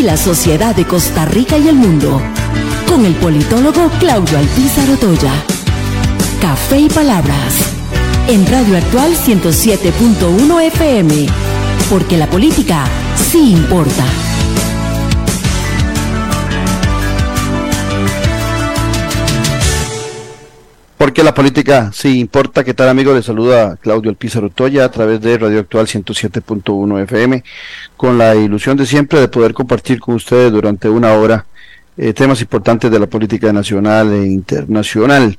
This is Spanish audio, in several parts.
y la sociedad de Costa Rica y el mundo. Con el politólogo Claudio Alpizar Otoya. Café y Palabras. En Radio Actual 107.1 FM. Porque la política sí importa. Porque la política sí importa. ¿Qué tal, amigo? Le saluda Claudio Alpizar Otoya a través de Radio Actual 107.1 FM, con la ilusión de siempre de poder compartir con ustedes durante una hora eh, temas importantes de la política nacional e internacional.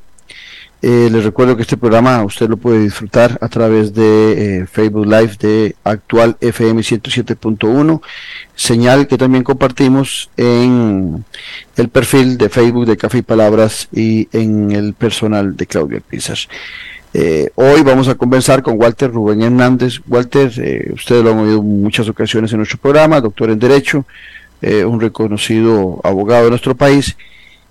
Eh, les recuerdo que este programa usted lo puede disfrutar a través de eh, Facebook Live de Actual FM 107.1, señal que también compartimos en el perfil de Facebook de Café y Palabras y en el personal de Claudia Pizar. Eh, hoy vamos a conversar con Walter Rubén Hernández. Walter, ustedes lo han oído en muchas ocasiones en nuestro programa, doctor en Derecho, un reconocido abogado de nuestro país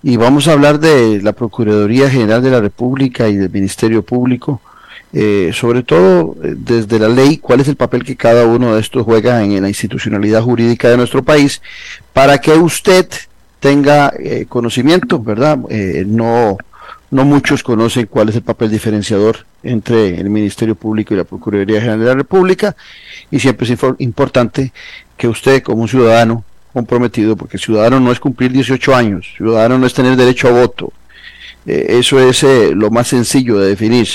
y vamos a hablar de la Procuraduría General de la República y del Ministerio Público, eh, sobre todo eh, desde la ley, cuál es el papel que cada uno de estos juega en la institucionalidad jurídica de nuestro país, para que usted tenga eh, conocimiento, ¿verdad? no, no muchos conocen cuál es el papel diferenciador entre el Ministerio Público y la Procuraduría General de la República, y siempre es importante que usted como ciudadano comprometido, porque ciudadano no es cumplir 18 años, ciudadano no es tener derecho a voto. Eh, eso es eh, lo más sencillo de definir.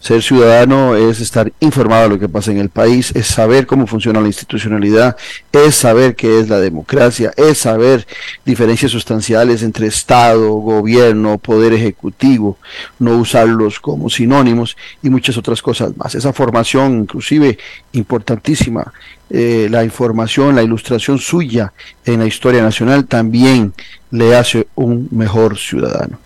Ser ciudadano es estar informado de lo que pasa en el país, es saber cómo funciona la institucionalidad, es saber qué es la democracia, es saber diferencias sustanciales entre Estado, gobierno, poder ejecutivo, no usarlos como sinónimos y muchas otras cosas más. Esa formación inclusive importantísima, eh, la información, la ilustración suya en la historia nacional también le hace un mejor ciudadano.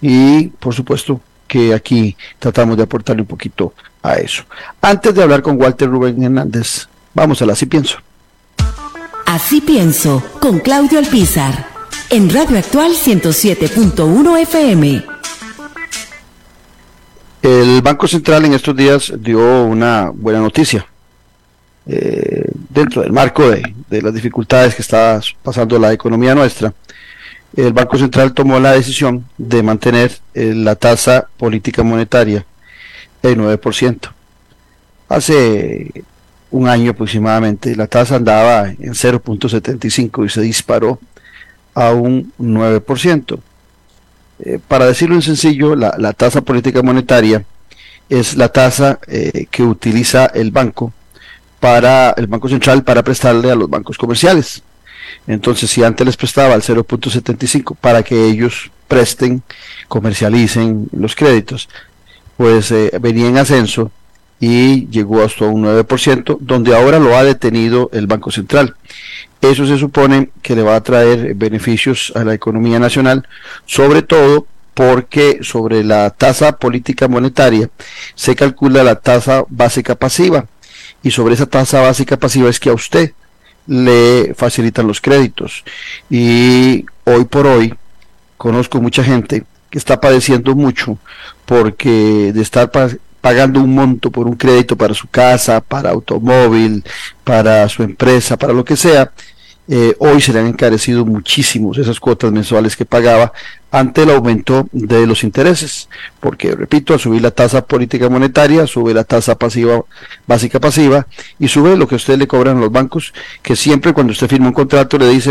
Y por supuesto, que aquí tratamos de aportarle un poquito a eso. Antes de hablar con Walter Rubén Hernández, vamos a la Así Pienso. Así Pienso, con Claudio Alpizar, en Radio Actual 107.1 FM. El Banco Central en estos días dio una buena noticia. Eh, dentro del marco de, de, las dificultades que está pasando la economía nuestra, el Banco Central tomó la decisión de mantener eh, la tasa política monetaria en 9%. Hace un año aproximadamente la tasa andaba en 0.75 y se disparó a un 9%. Eh, para decirlo en sencillo, la, tasa política monetaria es la tasa eh, que utiliza el banco para el Banco Central para prestarle a los bancos comerciales. Entonces, si antes les prestaba al 0.75 para que ellos presten, comercialicen los créditos, pues eh, venía en ascenso y llegó hasta un 9%, donde ahora lo ha detenido el Banco Central. Eso se supone que le va a traer beneficios a la economía nacional, sobre todo porque sobre la tasa política monetaria se calcula la tasa básica pasiva y sobre esa tasa básica pasiva es que a usted le facilitan los créditos. Y hoy por hoy conozco mucha gente que está padeciendo mucho porque de estar pagando un monto por un crédito para su casa, para automóvil, para su empresa, para lo que sea, eh, hoy se le han encarecido muchísimo esas cuotas mensuales que pagaba ante el aumento de los intereses, porque repito, al subir la tasa política monetaria, sube la tasa pasiva, básica pasiva, y sube lo que usted le cobran a los bancos, que siempre cuando usted firma un contrato le dicen